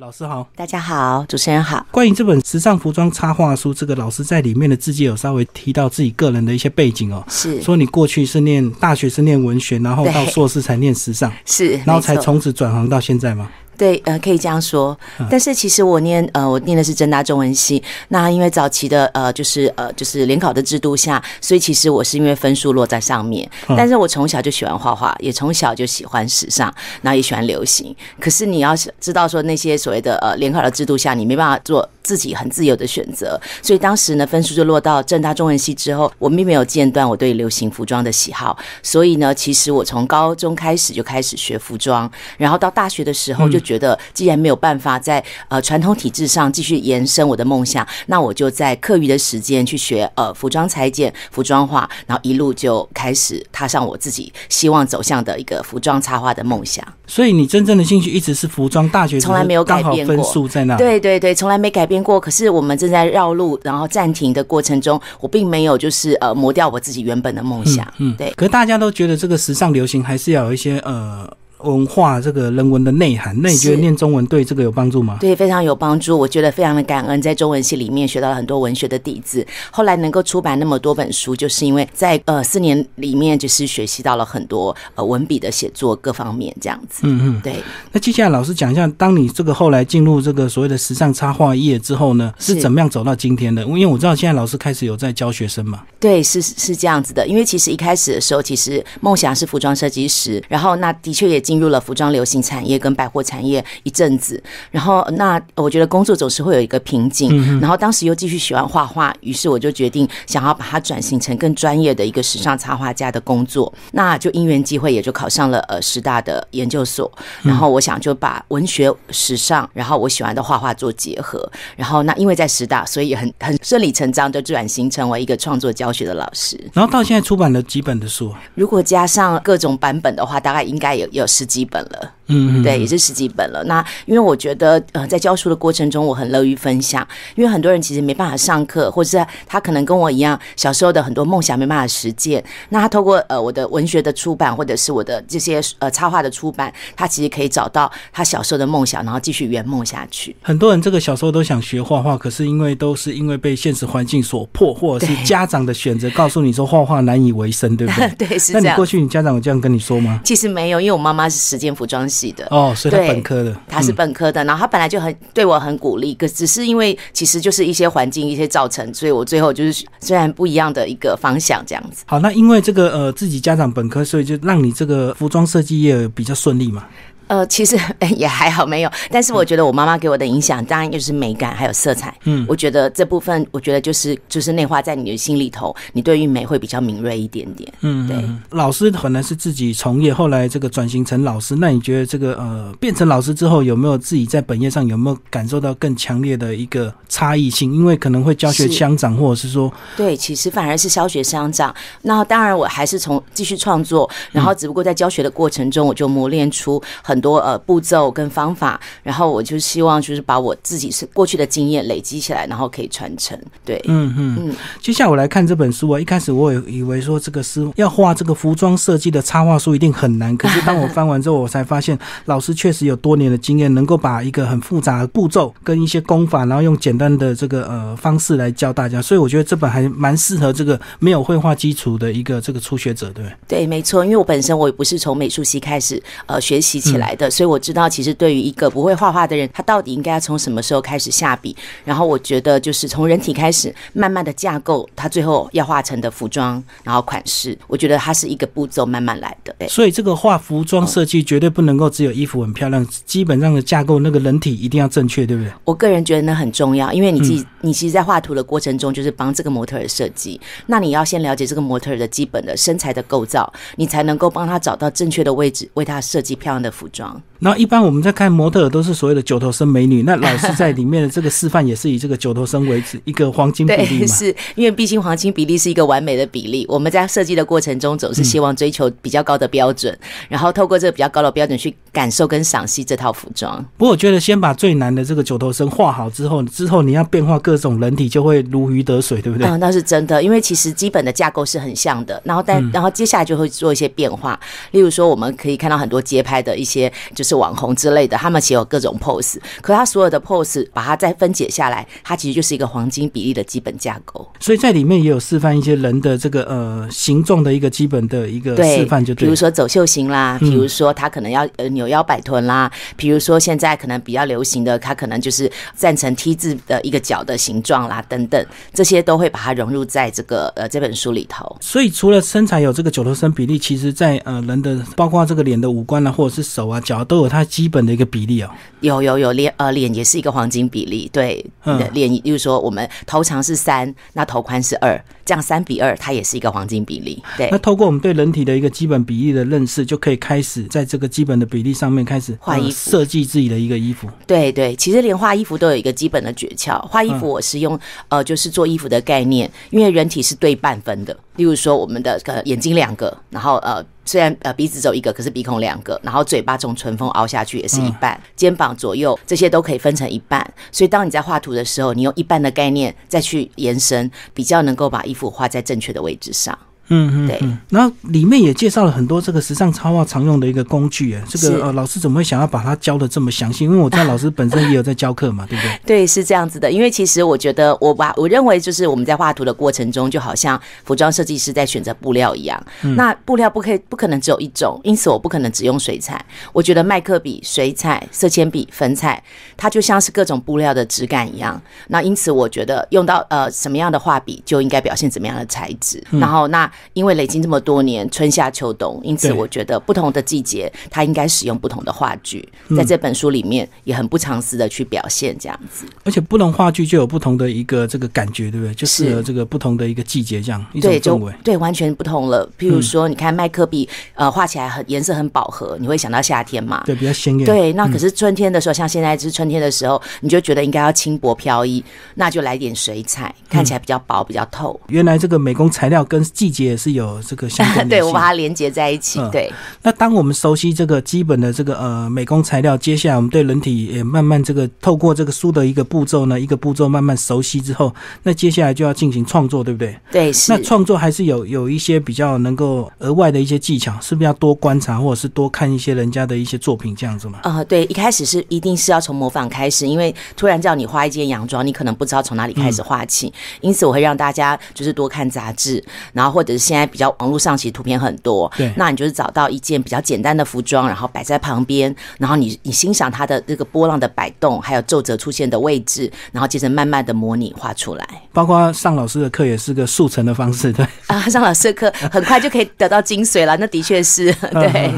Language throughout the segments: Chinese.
老师好，大家好，主持人好。关于这本时尚服装插画书，这个老师在里面的字迹有稍微提到自己个人的一些背景哦，是。说你过去是念大学是念文学，然后到对。硕士才念时尚，是，然后才从此转行到现在吗？对，呃，可以这样说。嗯但是其实我念，呃，我念的是正大中文系。那因为早期的，呃，就是呃，就是联考的制度下，所以其实我是因为分数落在上面。嗯但是我从小就喜欢画画，也从小就喜欢时尚，然后也喜欢流行。可是你要是知道说那些所谓的呃联考的制度下，你没办法做自己很自由的选择。所以当时呢，分数就落到正大中文系之后，我并没有间断我对流行服装的喜好。所以呢，其实我从高中开始就开始学服装，然后到大学的时候就觉得，既然没有办法在呃传统体制上继续延伸我的梦想，那我就在课余的时间去学呃服装裁剪、服装画，然后一路就开始踏上我自己希望走向的一个服装插画的梦想。所以你真正的兴趣一直是服装，大学从来没有改变过分数在那。，对对对，从来没改变过。可是我们正在绕路，然后暂停的过程中，我并没有就是呃磨掉我自己原本的梦想。嗯，对。可是大家都觉得这个时尚流行还是要有一些呃文化这个人文的内涵。那你觉得念中文对这个有帮助吗？对，非常有帮助。我觉得非常的感恩，在中文系里面学到了很多文学的底子。后来能够出版那么多本书，就是因为在呃四年里面，就是学习到了很多呃文笔的写作各方面这样子。嗯嗯。对，那接下来老师讲一下，当你这个后来进入这个所谓的时尚插画业之后呢，是是怎么样走到今天的？因为我知道现在老师开始有在教学生嘛。对，是是这样子的。因为其实一开始的时候，其实梦想是服装设计师，然后那的确也进入了服装流行产业跟百货产业一阵子。然后那我觉得工作总是会有一个瓶颈，然后当时又继续喜欢画画，于是我就决定想要把它转型成更专业的一个时尚插画家的工作。那就因缘机会，也就考上了呃师大的研究所。然后我想就把文学、时尚，然后我喜欢的画画做结合。然后那因为在师大，所以很很顺理成章就转型成为一个创作教学的老师。然后到现在出版了几本的书啊？如果加上各种版本的话，大概应该有有十几本了。嗯，嗯对，也是十几本了。那因为我觉得，呃，在教书的过程中，我很乐于分享，因为很多人其实没办法上课，或者是他可能跟我一样，小时候的很多梦想没办法实践。那他透过呃我的文学的出版，或者是我的这些呃插画的出版，他其实可以找到他小时候的梦想，然后继续圆梦下去。很多人这个小时候都想学画画，可是因为都是因为被现实环境所迫，或者是家长的选择告诉你说画画难以为生，对不对？对，是这样那你过。去你家长有这样跟你说吗？其实没有，因为我妈妈是实践服装系的。哦，所以他本科的，他是嗯本科的，然后他本来就很对我很鼓励，可只是因为其实就是一些环境一些造成，所以我最后就是虽然不一样的一个方向这样子。好，那因为这个呃自己家长本科，所以就让你这个服装设计业比较顺利嘛。呃，其实 也还好没有，但是我觉得我妈妈给我的影响，当然就是美感还有色彩。嗯，我觉得这部分，我觉得就是就是内化在你的心里头，你对于美会比较敏锐一点点。嗯，对嗯老师本来是自己从业，后来这个转型成老师，那你觉得这个呃变成老师之后，有没有自己在本业上有没有感受到更强烈的一个差异性？因为可能会教学是乡长，或者是说，对，其实反而是教学相长。那当然，我还是从继续创作，然后只不过在教学的过程中，我就磨练出很多呃步骤跟方法，然后我就希望就是把我自己是过去的经验累积起来，然后可以传承。对，嗯嗯嗯接下来我来看这本书啊，一开始我也以为说这个是要画这个服装设计的插画书一定很难，可是当我翻完之后，我才发现老师确实有多年的经验，能够把一个很复杂的步骤跟一些功法，然后用简单的这个呃方式来教大家，所以我觉得这本还蛮适合这个没有绘画基础的一个这个初学者，对不对？对，没错，因为我本身我也不是从美术系开始呃学习起来的，所以我知道其实对于一个不会画画的人，他到底应该要从什么时候开始下笔。然后我觉得就是从人体开始，慢慢的架构他最后要画成的服装，然后款式，我觉得它是一个步骤慢慢来的。对。所以这个画服装设计绝对不能够只有衣服很漂亮，基本上的架构那个人体一定要正确，对不对？我个人觉得那很重要，因为你自己，你其实，在画图的过程中，就是帮这个模特儿设计。那你要先了解这个模特儿的基本的身材的构造，你才能够帮他找到正确的位置，为他设计漂亮的服装。strong. 然后一般我们在看模特都是所谓的九头身美女，那老师在里面的这个示范也是以这个九头身为主，一个黄金比例对，是因为毕竟黄金比例是一个完美的比例，我们在设计的过程中总是希望追求比较高的标准，然后透过这个比较高的标准去感受跟赏析这套服装。不过我觉得先把最难的这个九头身画好之后，之后你要变化各种人体就会如鱼得水，对不对？嗯，那是真的，因为其实基本的架构是很像的，然后但、然后接下来就会做一些变化，例如说我们可以看到很多街拍的一些就是网红之类的，他们其实有各种 pose，可他所有的 pose 把它再分解下来，它其实就是一个黄金比例的基本架构。所以在里面也有示范一些人的这个呃形状的一个基本的一个示范，就比如说走秀型啦，比如说他可能要呃扭腰摆臀啦，比如说现在可能比较流行的，他可能就是站成 T 字的一个脚的形状啦，等等，这些都会把它融入在这个呃这本书里头。所以除了身材有这个九头身比例，其实在呃人的包括这个脸的五官啊，或者是手啊脚都有它基本的一个比例哦。有有有脸呃脸也是一个黄金比例，对，脸，例如说我们头长是三，那头宽是二，这样三比二，它也是一个黄金比例。对，那透过我们对人体的一个基本比例的认识，就可以开始在这个基本的比例上面开始画衣服，设计自己的一个衣服。对对，其实连画衣服都有一个基本的诀窍。画衣服我是用呃，就是做衣服的概念，因为人体是对半分的。例如说，我们的呃眼睛两个，然后呃虽然呃鼻子只有一个，可是鼻孔两个，然后嘴巴从唇峰凹下去也是一半，肩膀左右这些都可以分成一半。所以当你在画图的时候，你用一半的概念再去延伸，比较能够把衣服画在正确的位置上。嗯嗯，对。然后里面也介绍了很多这个时尚插画常用的一个工具，哎，这个呃老师怎么会想要把它教的这么详细？因为我知道老师本身也有在教课嘛，对不对？对，是这样子的。因为其实我觉得，我把我认为就是我们在画图的过程中，就好像服装设计师在选择布料一样。那布料不可以不可能只有一种，因此我不可能只用水彩。我觉得麦克笔、水彩、色铅笔、粉彩，它就像是各种布料的质感一样。那因此我觉得用到呃什么样的画笔，就应该表现怎么样的材质。然后那。因为累积这么多年，春夏秋冬，因此我觉得不同的季节，它应该使用不同的话剧。在这本书里面，也很不藏私的去表现这样子。而且不同话剧就有不同的一个这个感觉，对不对？就适合这个不同的一个季节这样一种氛围。对，完全不同了。譬如说，你看麦克笔，呃，画起来很颜色很饱和，你会想到夏天嘛？对，比较鲜艳。对，那可是春天的时候，像现在是春天的时候，你就觉得应该要轻薄飘逸，那就来点水彩，看起来比较薄，比较透。原来这个美工材料跟季节也是有这个相关。对，我把它连接在一起。对，那当我们熟悉这个基本的这个呃美工材料，接下来我们对人体也慢慢这个透过这个书的一个步骤呢，一个步骤慢慢熟悉之后，那接下来就要进行创作，对不对？对，是。那创作还是有有一些比较能够额外的一些技巧，是不是要多观察，或者是多看一些人家的一些作品这样子嘛？呃，对，一开始是一定是要从模仿开始，因为突然叫你画一件洋装，你可能不知道从哪里开始画起，因此我会让大家就是多看杂志，然后或者是现在比较网络上其实图片很。多，对，那你就是找到一件比较简单的服装，然后摆在旁边，然后你你欣赏它的这个波浪的摆动，还有皱褶出现的位置，然后接着慢慢的模拟画出来。包括上老师的课也是个速成的方式，对 啊，上老师的课很快就可以得到精髓了。那的确是 对，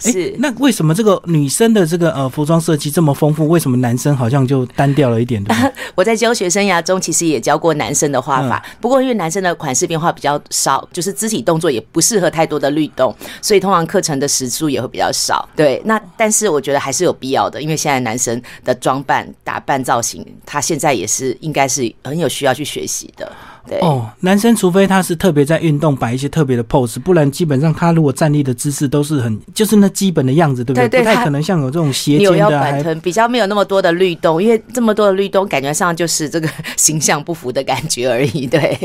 是。那为什么这个女生的这个呃服装设计这么丰富？为什么男生好像就单调了一点？我在教学生涯中其实也教过男生的画法，不过因为男生的款式变化比较少，就是肢体动作也不适合太多的。的律动，所以通常课程的时数也会比较少。对，那但是我觉得还是有必要的，因为现在男生的装扮、打扮、造型，他现在也是应该是很有需要去学习的。哦，男生除非他是特别在运动摆一些特别的 pose，不然基本上他如果站立的姿势都是很就是那基本的样子，对不对？不太可能像有这种斜肩的，还比较没有那么多的律动，因为这么多的律动，感觉上就是这个形象不符的感觉而已。对，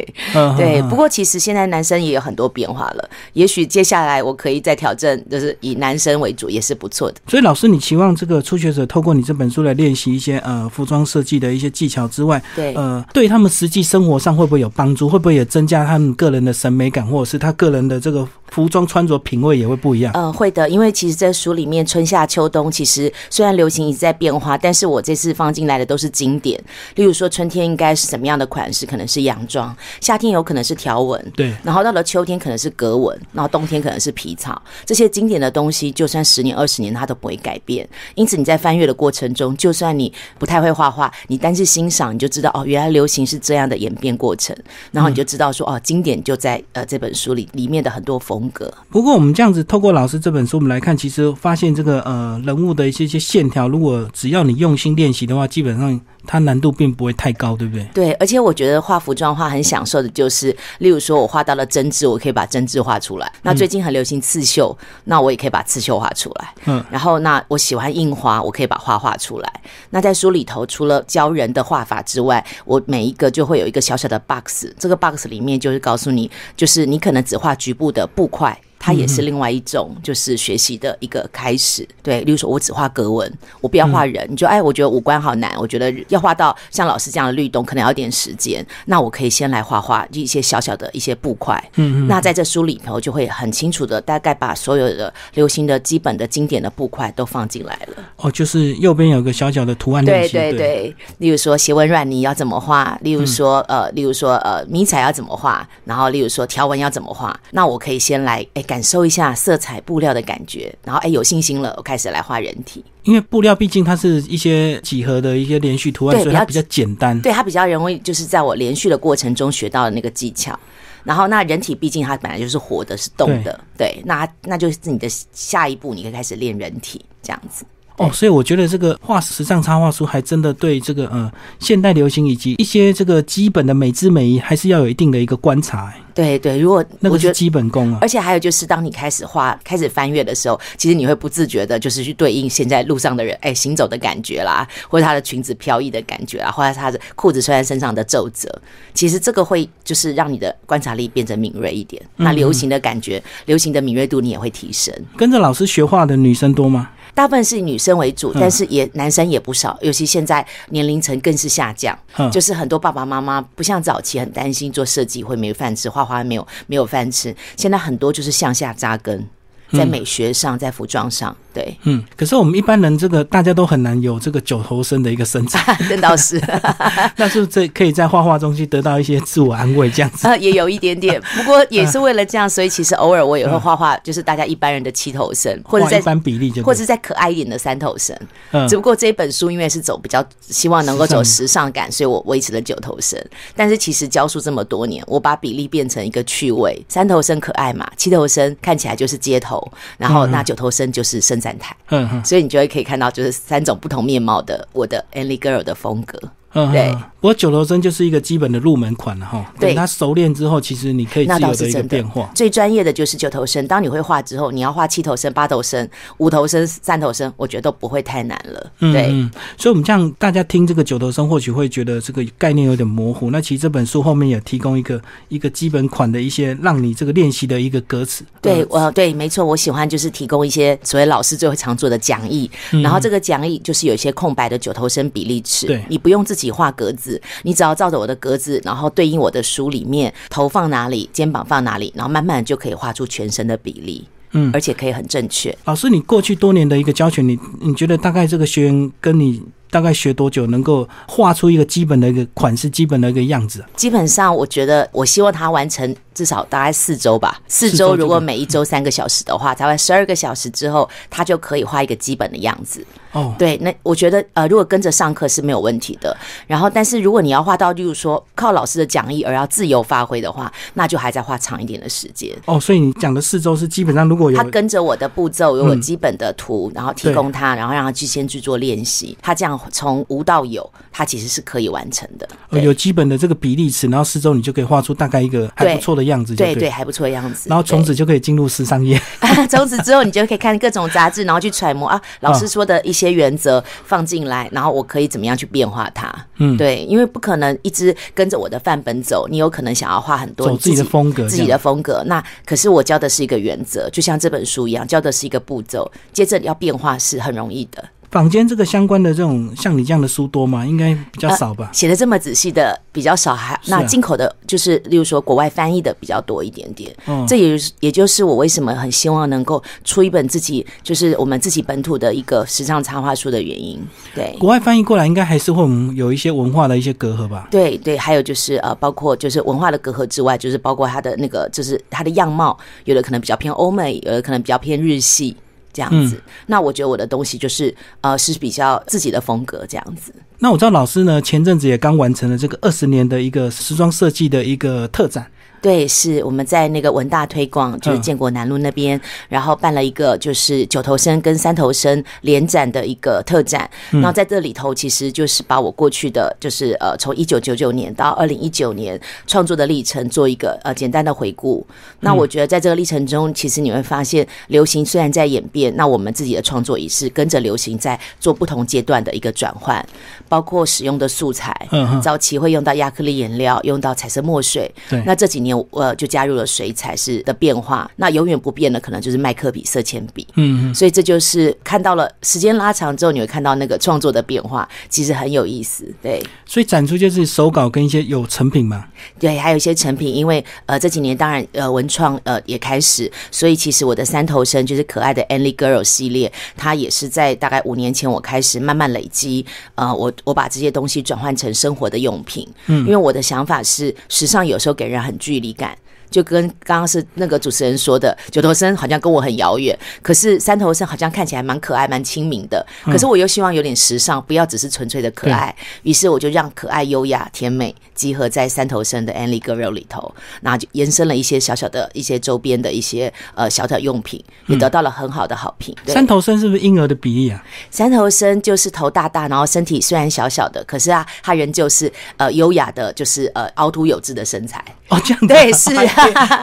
对。不过其实现在男生也有很多变化了，也许接下来我可以再挑战，就是以男生为主，也是不错的。所以老师，你期望这个初学者透过你这本书来练习一些呃服装设计的一些技巧之外，对，呃，对他们实际生活上会不会有？帮助会不会也增加他们个人的审美感，或者是他个人的这个服装穿着品味也会不一样？嗯，会的，因为其实这书里面春夏秋冬其实虽然流行一直在变化，但是我这次放进来的都是经典。例如说春天应该是什么样的款式，可能是洋装；夏天有可能是条纹，对。然后到了秋天可能是格纹，然后冬天可能是皮草。这些经典的东西，就算十年二十年它都不会改变。因此你在翻阅的过程中，就算你不太会画画，你单是欣赏你就知道哦，原来流行是这样的演变过程。然后你就知道说哦，经典就在呃这本书里里面的很多风格。不过我们这样子透过老师这本书，我们来看，其实发现这个呃人物的一些些线条，如果只要你用心练习的话，基本上。它难度并不会太高，对不对？对，而且我觉得画服装画很享受的，就是例如说我画到了针织，我可以把针织画出来。那最近很流行刺绣，那我也可以把刺绣画出来。嗯，然后那我喜欢印花，我可以把画画出来。那在书里头，除了教人的画法之外，我每一个就会有一个小小的 box，这个 box 里面就是告诉你，就是你可能只画局部的布快。它也是另外一种就是学习的一个开始。对，例如说我只画格纹，我不要画人，你就哎，我觉得五官好难，我觉得要画到像老师这样的律动，可能要点时间。那我可以先来画画一些小小的一些布块。嗯嗯。那在这书里头就会很清楚的，大概把所有的流行的基本的经典的布块都放进来了。哦，就是右边有个小小的图案对对对，例如说斜纹软泥要怎么画？例如说呃，例如说呃，迷彩要怎么画？然后例如说条纹要怎么画？那我可以先来哎。感受一下色彩布料的感觉，然后哎有信心了，我开始来画人体。因为布料毕竟它是一些几何的一些连续图案，所以它比较简单。对它比较容易，就是在我连续的过程中学到的那个技巧。然后那人体毕竟它本来就是活的，是动的，对，那那就是你的下一步，你可以开始练人体这样子。哦，所以我觉得这个画时尚插画书还真的对这个呃现代流行以及一些这个基本的美姿美仪，还是要有一定的一个观察。对对，如果那个是基本功啊。而且还有就是，当你开始画、开始翻阅的时候，其实你会不自觉的，就是去对应现在路上的人，哎，行走的感觉啦，或者他的裙子飘逸的感觉啦，或者他的裤子穿在身上的皱褶，其实这个会就是让你的观察力变得敏锐一点。那流行的感觉、流行的敏锐度，你也会提升。跟着老师学画的女生多吗？大部分是以女生为主，但是也男生也不少，尤其现在年龄层更是下降，就是很多爸爸妈妈不像早期很担心做设计会没饭吃，画画没有没有饭吃，现在很多就是向下扎根。在美学上，在服装上，对，嗯，可是我们一般人这个大家都很难有这个九头身的一个身材，这倒是。那是这可以在画画中去得到一些自我安慰？这样子啊，也有一点点，不过也是为了这样，所以其实偶尔我也会画画，就是大家一般人的七头身，或者在一般比例，或者再可爱一点的三头身。嗯，只不过这本书因为是走比较希望能够走时尚感，所以我维持了九头身。但是其实教书这么多年，我把比例变成一个趣味，三头身可爱嘛，七头身看起来就是街头。然后那九头身就是伸展台，所以你就会可以看到就是三种不同面貌的我的 Annie Girl 的风格。嗯，对，不过九头身就是一个基本的入门款了哈。对它熟练之后，其实你可以自由的一个变化。最专业的就是九头身，当你会画之后，你要画七头身、八头身、五头身、三头身，我觉得都不会太难了。对，所以我们这样大家听这个九头身，或许会觉得这个概念有点模糊。那其实这本书后面也提供一个一个基本款的一些让你这个练习的一个歌词。对，我对，没错，我喜欢就是提供一些所谓老师最会常做的讲义，然后这个讲义就是有一些空白的九头身比例尺，对你不用自己画格子。你只要照着我的格子，然后对应我的书里面头放哪里，肩膀放哪里，然后慢慢就可以画出全身的比例，嗯，而且可以很正确。老师，你过去多年的一个教学，你你觉得大概这个学员跟你？大概学多久能够画出一个基本的一个款式、基本的一个样子？基本上，我觉得我希望他完成至少大概四周吧。四周如果每一周三个小时的话，大概十二个小时之后，他就可以画一个基本的样子。哦，对，那我觉得呃，如果跟着上课是没有问题的。然后，但是如果你要画到，例如说靠老师的讲义而要自由发挥的话，那就还在画长一点的时间。哦，所以你讲的四周是基本上如果有他跟着我的步骤，有我基本的图，然后提供他，然后让他去先去做练习，他这样。从无到有，它其实是可以完成的。有基本的这个比例尺，然后四周你就可以画出大概一个还不错的样子。对对，还不错的样子。然后从此就可以进入时尚业。从此之后，你就可以看各种杂志，然后去揣摩啊，老师说的一些原则放进来，然后我可以怎么样去变化它？嗯，对，因为不可能一直跟着我的范本走，你有可能想要画很多自己的风格，自己的风格。那可是我教的是一个原则，就像这本书一样，教的是一个步骤，接着要变化是很容易的。坊间这个相关的这种像你这样的书多吗？应该比较少吧。写的这么仔细的比较少，还那进口的，就是例如说国外翻译的比较多一点点。嗯，这也是也就是我为什么很希望能够出一本自己就是我们自己本土的一个时尚插画书的原因。对，国外翻译过来应该还是会有一些文化的一些隔阂吧。对对，还有就是呃，包括就是文化的隔阂之外，就是包括它的那个就是它的样貌，有的可能比较偏欧美，有的可能比较偏日系。这样子，那我觉得我的东西就是呃是比较自己的风格这样子。那我知道老师呢，前阵子也刚完成了这个二十年的一个时装设计的一个特展。对，是我们在那个文大推广，就是建国南路那边，然后办了一个就是九头身跟三头身联展的一个特展。然后在这里头，其实就是把我过去的就是呃，从一九九九年到二零一九年创作的历程做一个呃简单的回顾。那我觉得在这个历程中，其实你会发现，流行虽然在演变，那我们自己的创作也是跟着流行在做不同阶段的一个转换，包括使用的素材，嗯早期会用到亚克力颜料，用到彩色墨水，对，那这几年。面，呃，就加入了水彩是的变化。那永远不变的可能就是麦克笔、色铅笔。嗯嗯，所以这就是看到了时间拉长之后，你会看到那个创作的变化，其实很有意思。对所以展出就是手稿跟一些有成品嘛。对，还有一些成品，因为呃这几年当然呃文创呃也开始，所以其实我的三头身就是可爱的 Annie Girl 系列，它也是在大概五年前我开始慢慢累积，呃我我把这些东西转换成生活的用品，嗯，因为我的想法是时尚有时候给人很距离感。就跟刚刚是那个主持人说的，九头身好像跟我很遥远，可是三头身好像看起来蛮可爱、蛮亲民的。可是我又希望有点时尚，不要只是纯粹的可爱。于是我就让可爱、优雅、甜美集合在三头身的 Annie Girl 里头，那就延伸了一些小小的一些周边的一些呃小小用品，也得到了很好的好评。对三头身是不是婴儿的比例啊？三头身就是头大大，然后身体虽然小小的，可是啊，它仍旧是呃优雅的，就是呃凹凸有致的身材。哦，这样对是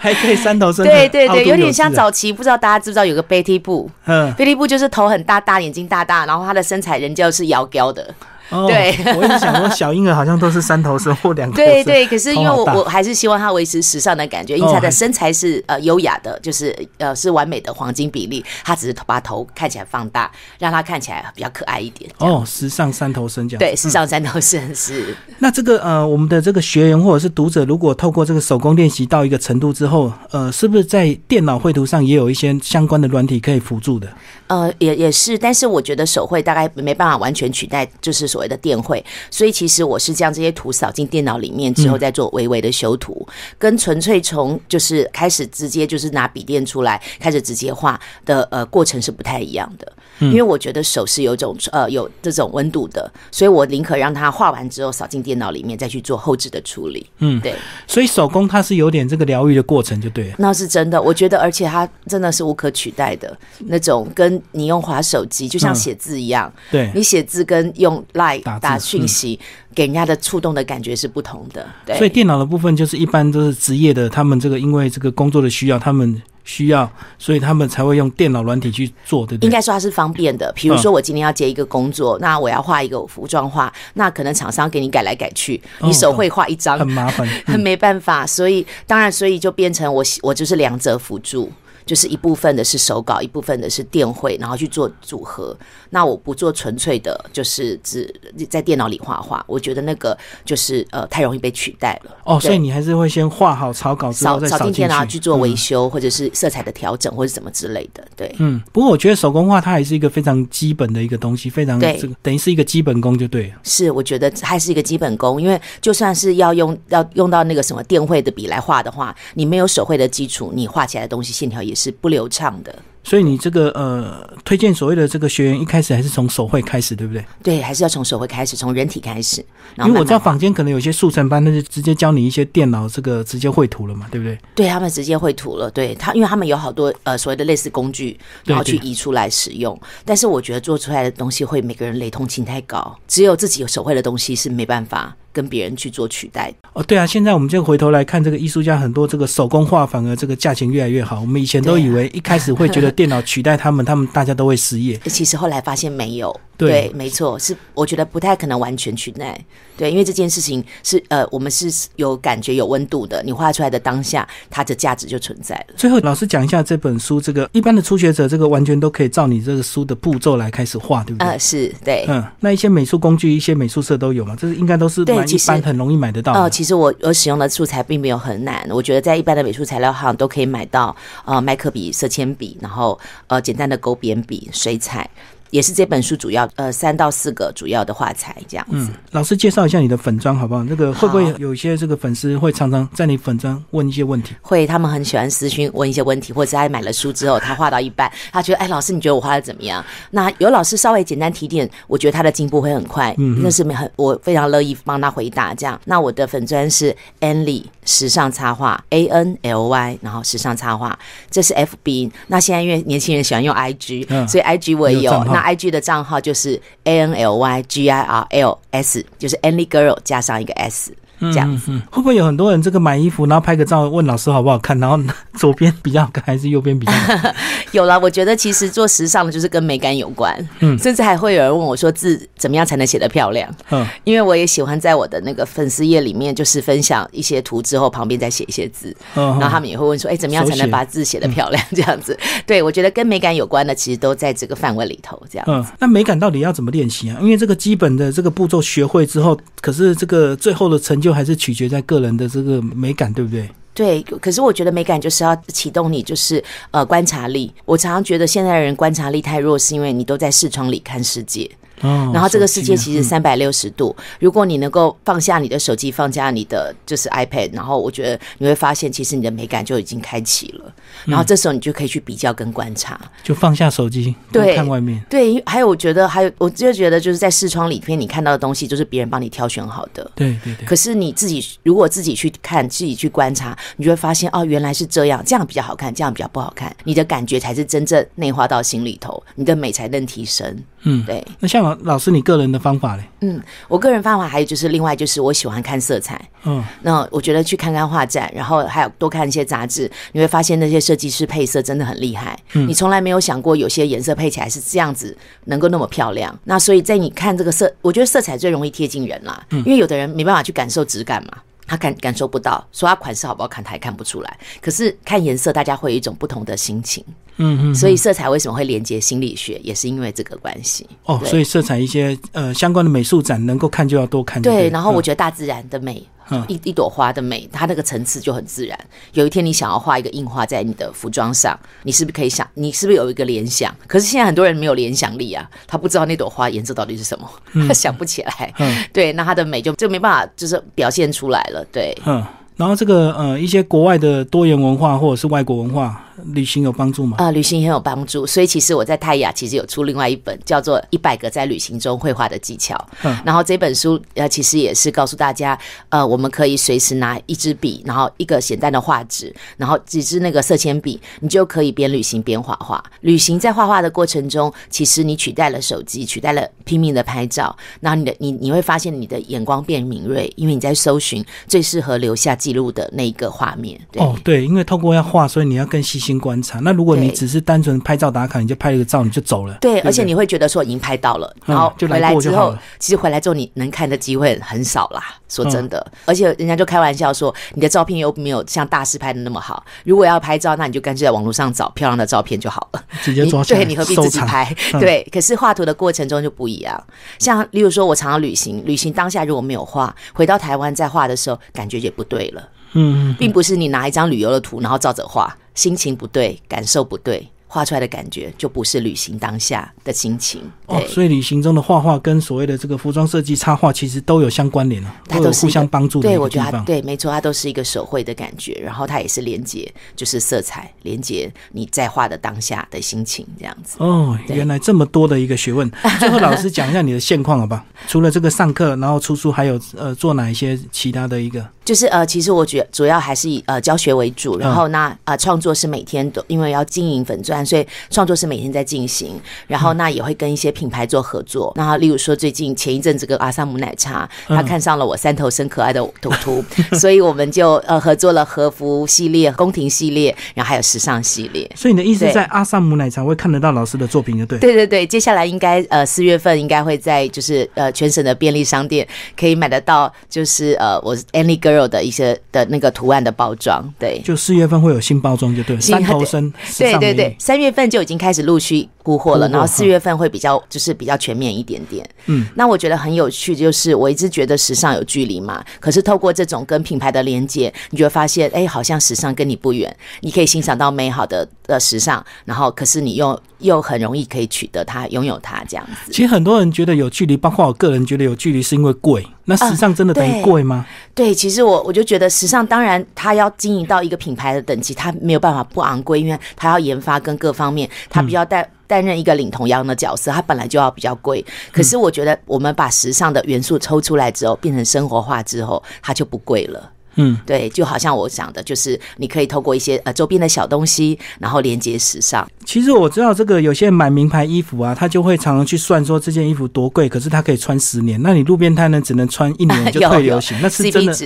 还可以三头身，对对对，有点像早期，不知道大家知不知道有个 Betty 布嗯，Betty 布就是头很大大，眼睛大大，然后她的身材仍旧是摇高的。哦对我一直想说小婴儿好像都是三头身或两头身，对对，可是因为我我还是希望他维持时尚的感觉，因为他的身材是呃优雅的，就是呃是完美的黄金比例，他只是把头看起来放大，让他看起来比较可爱一点。哦，时尚三头身这样。对，时尚三头身是。那这个呃，我们的这个学员或者是读者，如果透过这个手工练习到一个程度之后，呃，是不是在电脑绘图上也有一些相关的软体可以辅助的？呃，也也是，但是我觉得手绘大概没办法完全取代，就是所谓的电绘，所以其实我是将这些图扫进电脑里面之后，再做微微的修图，跟纯粹从就是开始直接就是拿笔电出来开始直接画的呃过程是不太一样的，因为我觉得手是有一种呃有这种温度的，所以我宁可让它画完之后扫进电脑里面，再去做后置的处理。嗯对，所以手工它是有点这个疗愈的过程，就对了。那是真的，我觉得，而且它真的是无可取代的那种，跟你用滑手机就像嗯。写字一样，对，你写字跟用打打讯息，给人家的触动的感觉是不同的。对，所以电脑的部分就是一般都是职业的，他们这个因为这个工作的需要，他们需要，所以他们才会用电脑软体去做，对不对？应该说它是方便的。比如说，我今天要接一个工作，那我要画一个服装画，那可能厂商给你改来改去，哦你手绘画一张很麻烦。很 没办法，所以当然，所以就变成我我就是两者辅助。就是一部分的是手稿，一部分的是电绘，然后去做组合。那我不做纯粹的，就是只在电脑里画画。我觉得那个就是呃太容易被取代了。哦，所以你还是会先画好草稿之后扫再扫进电脑去去做维嗯修，或者是色彩的调整，或者什么之类的。对，嗯，不过我觉得手工画它还是一个非常基本的一个东西，非常对这个等于是一个基本功就对了。是我觉得还是一个基本功，因为就算是要用要用到那个什么电绘的笔来画的话，你没有手绘的基础，你画起来的东西线条也是不流畅的。所以你这个呃，推荐所谓的这个学员一开始还是从手绘开始，对不对？对，还是要从手绘开始，从人体开始。然因为我知道后慢慢画坊间可能有些速成班，那就直接教你一些电脑这个直接绘图了嘛，对不对？对他们直接绘图了，对他，因为他们有好多呃所谓的类似工具，然后去移出来使用。但是我觉得做出来的东西会每个人雷同性太高，只有自己有手绘的东西是没办法跟别人去做取代。哦，对啊，现在我们就回头来看这个艺术家，很多这个手工画反而这个价钱越来越好。我们以前都以为一开始会觉得电脑取代他们，他们大家都会失业。其实后来发现没有，对没错，是我觉得不太可能完全取代。对，因为这件事情是呃，我们是有感觉、有温度的，你画出来的当下，它的价值就存在了。最后，老师讲一下这本书，这个一般的初学者，这个完全都可以照你这个书的步骤来开始画，对不对？呃，是对。嗯，那一些美术工具、一些美术社都有嘛？这是应该都是蛮一对其实般很容易买得到哦。呃，其实我我使用的素材并没有很难，我觉得在一般的美术材料行都可以买到呃麦克笔、色铅笔，然后呃简单的勾边笔、水彩，也是这本书主要呃三到四个主要的画材这样子。嗯，老师介绍一下你的粉砖好不好？那个会不会有一些这个粉丝会常常在你粉砖问一些问题？会，他们很喜欢私讯问一些问题，或者是他买了书之后，他画到一半，他觉得，哎，老师，你觉得我画的怎么样？那有老师稍微简单提点，我觉得他的进步会很快，嗯那是很我非常乐意帮他回答。这样，那我的粉砖是 Anly 时尚插画 A N L Y，然后时尚插画，这是 F B。那现在因为年轻人喜欢用 I G，、嗯所以 I G 我也有。有那 I G 的账号就是 A N L Y G I R L S，就是 any Girl 加上一个 S。这样子。嗯，会不会有很多人这个买衣服，然后拍个照问老师好不好看，然后 左边比较好看还是右边比较好看？有了，我觉得其实做时尚的就是跟美感有关，嗯甚至还会有人问我说字怎么样才能写得漂亮？嗯，因为我也喜欢在我的那个粉丝页里面，就是分享一些图之后，旁边再写一些字，嗯然后他们也会问说，哎、怎么样才能把字写得漂亮？这样子，对我觉得跟美感有关的，其实都在这个范围里头，这样。嗯，那美感到底要怎么练习啊？因为这个基本的这个步骤学会之后，可是这个最后的成就就还是取决在个人的这个美感，对不对？对，可是我觉得美感就是要启动你，就是呃观察力。我常常觉得现在的人观察力太弱，是因为你都在视窗里看世界。哦，然后这个世界其实三百六十度，如果你能够放下你的手机，放下你的就是 iPad，然后我觉得你会发现，其实你的美感就已经开启了。然后这时候你就可以去比较跟观察。嗯就放下手机，对看外面。对，还有我觉得还有，我就觉得就是在视窗里面你看到的东西，就是别人帮你挑选好的。对对对，可是你自己如果自己去看，自己去观察，你就会发现哦，原来是这样，这样比较好看，这样比较不好看。你的感觉才是真正内化到心里头，你的美才能提升。嗯，对。那像老老师你个人的方法嘞？嗯，我个人方法还有就是，另外就是我喜欢看色彩。嗯，那我觉得去看看画展，然后还有多看一些杂志，你会发现那些设计师配色真的很厉害。嗯你从来没有想过有些颜色配起来是这样子，能够那么漂亮。那所以在你看这个色，我觉得色彩最容易贴近人啦，嗯因为有的人没办法去感受质感嘛。他感感受不到，说他款式好不好看，他也看不出来。可是看颜色，大家会有一种不同的心情，嗯嗯，所以色彩为什么会连接心理学，也是因为这个关系。哦，所以色彩一些呃相关的美术展能够看就要多看就对，然后我嗯觉得大自然的美，嗯一一朵花的美，它那个层次就很自然。有一天你想要画一个印花在你的服装上，你是不是可以想，你是不是有一个联想？可是现在很多人没有联想力啊，他不知道那朵花颜色到底是什么，他 想不起来。嗯对，那它的美就就没办法，就是表现出来了。对，嗯，然后这个呃一些国外的多元文化或者是外国文化旅行有帮助吗？呃，旅行很有帮助，所以其实我在泰雅其实有出另外一本叫做《一百个在旅行中绘画的技巧》，嗯然后这本书呃其实也是告诉大家，呃，我们可以随时拿一支笔，然后一个简单的画纸，然后几支那个色铅笔，你就可以边旅行边画画。旅行在画画的过程中，其实你取代了手机，取代了拼命的拍照，然后你的你你会发现你的眼光变敏锐，因为你在搜寻最适合留下记录的那一个画面。对。哦，对，因为透过要画，所以你要更细心观察。那如果你只是单纯拍照打卡，你就拍了个照你就走了。对，不而且你会觉得说已经拍到了，嗯然后回来之后其实回来之后你能看的机会很少啦。说真的，嗯而且人家就开玩笑说，你的照片又没有像大师拍的那么好。如果要拍照，那你就干脆在网络上找漂亮的照片就好了。直接抓对，你何必自己拍？嗯对，可是画图的过程中就不一样。像例如说，我常常旅行，旅行当下如果没有画，回到台湾再画的时候，感觉也不对了。嗯嗯，并不是你拿一张旅游的图，然后照着画，心情不对，感受不对，画出来的感觉就不是旅行当下的心情。哦，，所以旅行中的画画跟所谓的这个服装设计插画其实都有相关联了，它都是互相帮助的对。我觉得它对，没错，它都是一个手绘的感觉，然后它也是连接，就是色彩连接你在画的当下的心情这样子。哦，原来这么多的一个学问。最后，老师讲一下你的现况好吧？除了这个上课，然后出书，还有呃做哪一些其他的一个？就是呃，其实我觉主要还是以呃教学为主，然后那呃创作是每天都因为要经营粉钻，所以创作是每天在进行，然后那也会跟一些品牌做合作。那例如说最近前一阵子跟阿萨姆奶茶，他看上了我三头身可爱的图图，所以我们就呃合作了和服系列、宫廷系列，然后还有时尚系列。所以你的意思对在阿萨姆奶茶会看得到老师的作品，就对。对对对，接下来应该呃四月份应该会在就是呃全省的便利商店可以买得到，就是呃我 Annie Girl 的一些的那个图案的包装，对。就四月份会有新包装，就对。新三头身，对对对，，三月份就已经开始陆续铺货了，然后四月份会比较就是比较全面一点点。嗯，那我觉得很有趣，就是我一直觉得时尚有距离嘛，可是透过这种跟品牌的连接，你就会发现，哎，好像时尚跟你不远，你可以欣赏到美好的呃时尚，然后可是你又又很容易可以取得它，拥有它这样子。其实很多人觉得有距离，包括我个人觉得有距离是因为贵。那时尚真的等于对贵吗？对，其实我我就觉得时尚，当然它要经营到一个品牌的等级，它没有办法不昂贵，因为它要研发跟各方面，它必须要担担任一个领头羊的角色，它本来就要比较贵。可是我觉得我们把时尚的元素抽出来之后，变成生活化之后，它就不贵了。嗯，对，就好像我讲的，就是你可以透过一些呃周边的小东西，然后连接时尚。其实我知道这个有些人买名牌衣服啊，他就会常常去算说这件衣服多贵，可是他可以穿十年。那你路边摊呢，只能穿一年就 退流行，那是真的。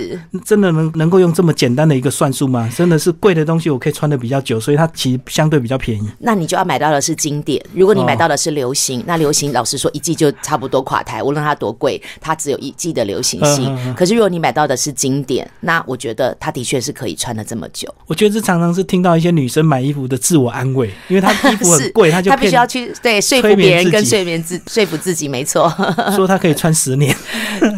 真的能能够用这么简单的一个算术吗？真的是贵的东西，我可以穿的比较久，所以它其实相对比较便宜。那你就要买到的是经典。如果你哦买到的是流行，那流行老实说一季就差不多垮台，无论它多贵，它只有一季的流行性。嗯嗯嗯可是如果你买到的是经典，那我觉得他的确是可以穿的这么久。我觉得这常常是听到一些女生买衣服的自我安慰，因为她衣服很 是贵，她就她必须要去对说服别人跟睡眠自 说服自己，没错。说她可以穿十年。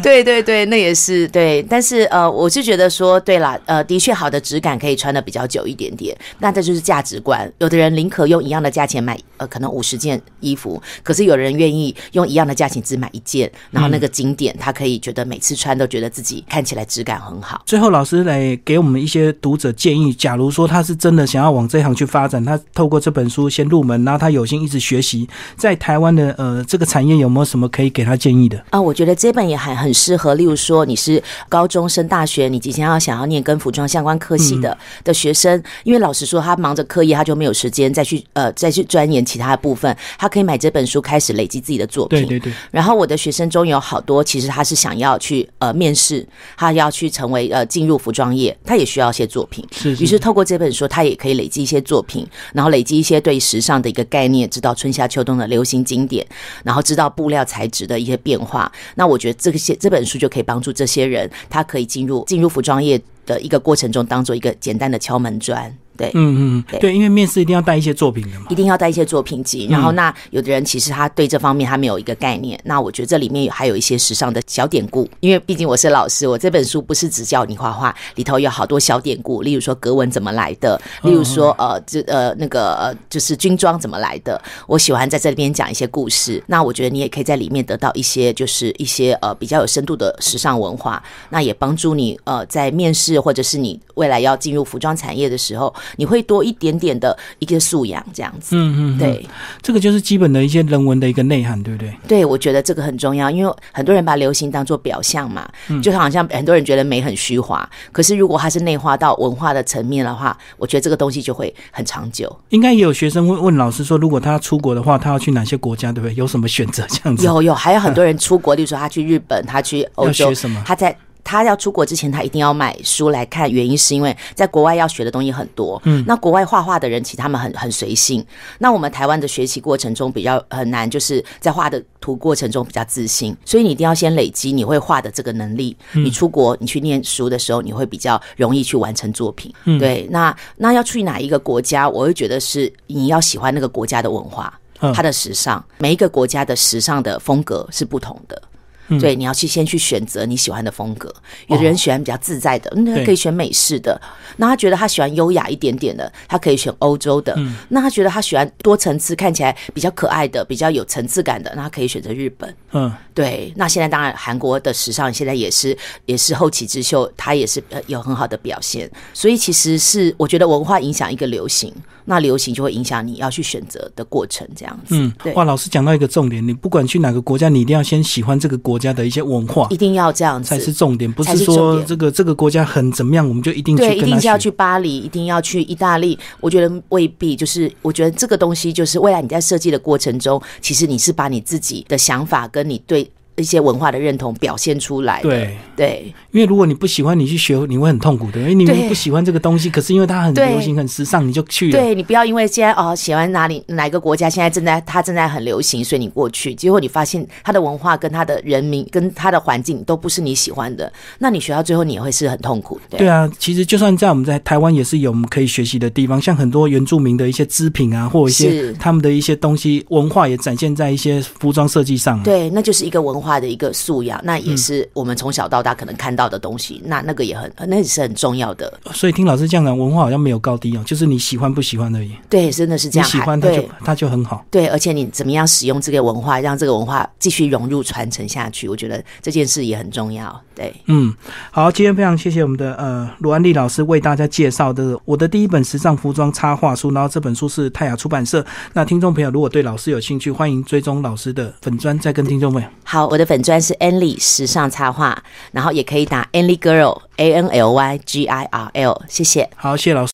对对对，那也是对，但是呃，我是觉得说，对啦，呃，的确好的质感可以穿的比较久一点点，那这就是价值观。有的人宁可用一样的价钱买呃可能五十件衣服，可是有人愿意用一样的价钱只买一件，然后那个经典，他可以觉得每次穿都觉得自己看起来质感很好。最后，老师来给我们一些读者建议。假如说他是真的想要往这一行去发展，他透过这本书先入门，然后他有心一直学习，在台湾的呃这个产业有没有什么可以给他建议的？啊，我觉得这本也还很适合。例如说，你是高中生大学，你即将要想要念跟服装相关科系的、的学生，因为老实说，他忙着课业，他就没有时间再去呃再去钻研其他的部分。他可以买这本书，开始累积自己的作品。对对对，然后我的学生中有好多，其实他是想要去呃面试，他要去成为呃进入服装业，他也需要一些作品。是于是透过这本书，他也可以累积一些作品，然后累积一些对时尚的一个概念，知道春夏秋冬的流行经典，然后知道布料材质的一些变化。那我觉得这个些这本书就可以帮助这些人，他可以进入进入服装业的一个过程中，当做一个简单的敲门砖。对，嗯嗯，对对，因为面试一定要带一些作品的嘛。一定要带一些作品集。然后，那有的人其实他对这方面他没有一个概念。那我觉得这里面还有一些时尚的小典故，因为毕竟我是老师，我这本书不是只教你画画，里头有好多小典故，例如说格纹怎么来的，例如说呃这呃那个呃就是军装怎么来的。我喜欢在这里边讲一些故事。那我觉得你也可以在里面得到一些就是一些呃比较有深度的时尚文化，那也帮助你呃在面试或者是你未来要进入服装产业的时候，你会多一点点的一个素养，这样子。嗯嗯，嗯，对这个就是基本的一些人文的一个内涵，对不对？对，我觉得这个很重要，因为很多人把流行当做表象嘛，嗯就好像很多人觉得美很虚华，可是如果它是内化到文化的层面的话，我觉得这个东西就会很长久。应该也有学生问问老师说，如果他出国的话，他要去哪些国家，对不对？有什么选择这样子？有有，还有很多人出国，例如说他去日本，他去欧洲学，什么？他在。他要出国之前，他一定要买书来看，原因是因为在国外要学的东西很多。嗯，那国外画画的人，其实他们很很随性。那我们台湾的学习过程中比较很难，就是在画的图过程中比较自信，所以你一定要先累积你会画的这个能力。你出国你去念书的时候，你会比较容易去完成作品。对，那那要去哪一个国家，我会觉得是你要喜欢那个国家的文化。嗯它的时尚，每一个国家的时尚的风格是不同的。嗯。所以你要去先去选择你喜欢的风格。有的人喜欢比较自在的，嗯，他可以选美式的；那他觉得他喜欢优雅一点点的，他可以选欧洲的；嗯。那他觉得他喜欢多层次、看起来比较可爱的、比较有层次感的，那他可以选择日本。嗯，对，那现在当然韩国的时尚现在也是也是后起之秀，它也是呃有很好的表现。所以其实是我觉得文化影响一个流行，那流行就会影响你要去选择的过程，这样子。嗯。对，哇，老师讲到一个重点，你不管去哪个国家，你一定要先喜欢这个国家的一些文化一定要这样才。是重点，不是说这个这个国家很怎么样，我们就一定去对，一。定是要去巴黎，一定要去意大利。我觉得未必，就是我觉得这个东西，就是未来你在设计的过程中，其实你是把你自己的想法跟你对一些文化的认同表现出来的。对，对因为如果你不喜欢，你去学，你会很痛苦的。因为你对不喜欢这个东西，可是因为它很流行、很时尚，你就去了。对，你不要因为现在哦喜欢哪里哪个国家现在正在它正在很流行，所以你过去，结果你发现它的文化跟它的人民跟它的环境都不是你喜欢的，那你学到最后你也会是很痛苦。的对啊，其实就算在我们在台湾也是有我们可以学习的地方，像很多原住民的一些织品啊，或一些他们的一些东西文化也展现在一些服装设计上。，对，那就是一个文化的一个素养，那嗯也是我们从小到大可能看到的东西，那那个也很，那也是很重要的。所以听老师这样讲，文化好像没有高低哦，就是你喜欢不喜欢而已。对，真的是这你样。喜欢它就对它就很好。对，而且你怎么样使用这个文化，让这个文化继续融入传承下去，我觉得这件事也很重要。对，嗯，好，今天非常谢谢我们的呃罗安丽老师为大家介绍的我的第一本时尚服装插画书，然后这本书是泰雅出版社。那听众朋友如果对老师有兴趣，欢迎追踪老师的粉砖，再跟听众朋友。好，我我的粉钻是 Anly 时尚插画，然后也可以打 Anly Girl A N L Y G I R L，谢谢。好，谢谢老师。